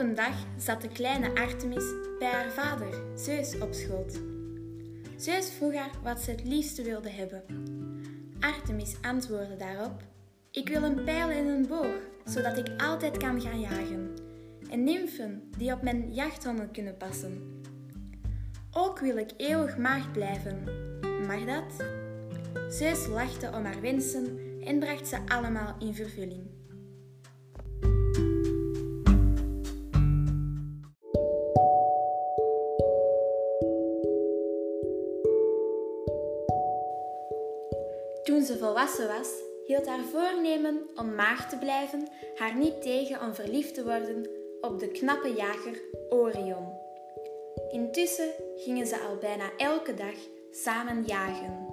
een dag zat de kleine Artemis bij haar vader, Zeus, op schoot. Zeus vroeg haar wat ze het liefste wilde hebben. Artemis antwoordde daarop: Ik wil een pijl en een boog, zodat ik altijd kan gaan jagen. En nymfen die op mijn jachthonden kunnen passen. Ook wil ik eeuwig maagd blijven. Mag dat? Zeus lachte om haar wensen en bracht ze allemaal in vervulling. Toen ze volwassen was, hield haar voornemen om maag te blijven haar niet tegen om verliefd te worden op de knappe jager Orion. Intussen gingen ze al bijna elke dag samen jagen.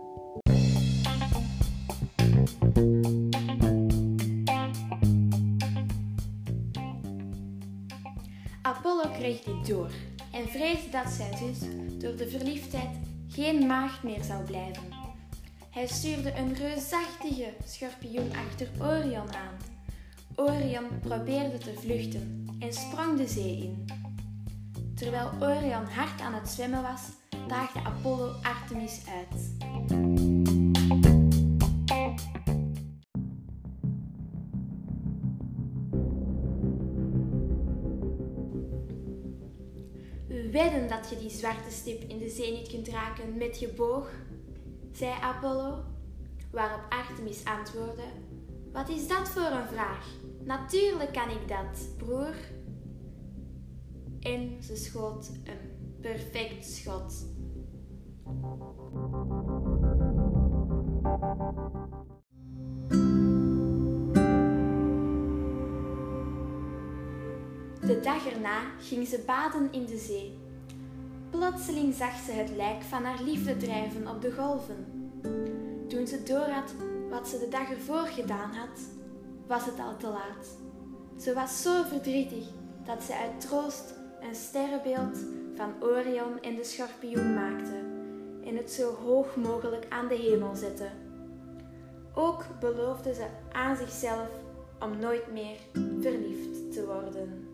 Apollo kreeg dit door en vreesde dat zijn zus door de verliefdheid geen maagd meer zou blijven. Hij stuurde een reusachtige schorpioen achter Orion aan. Orion probeerde te vluchten en sprong de zee in. Terwijl Orion hard aan het zwemmen was, daagde Apollo Artemis uit. We wedden dat je die zwarte stip in de zee niet kunt raken met je boog, zei Apollo, waarop Artemis antwoordde: Wat is dat voor een vraag? Natuurlijk kan ik dat, broer. En ze schoot een perfect schot. De dag erna ging ze baden in de zee. Plotseling zag ze het lijk van haar liefde drijven op de golven. Toen ze doorhad wat ze de dag ervoor gedaan had, was het al te laat. Ze was zo verdrietig dat ze uit troost een sterrenbeeld van Orion en de schorpioen maakte en het zo hoog mogelijk aan de hemel zette. Ook beloofde ze aan zichzelf om nooit meer verliefd te worden.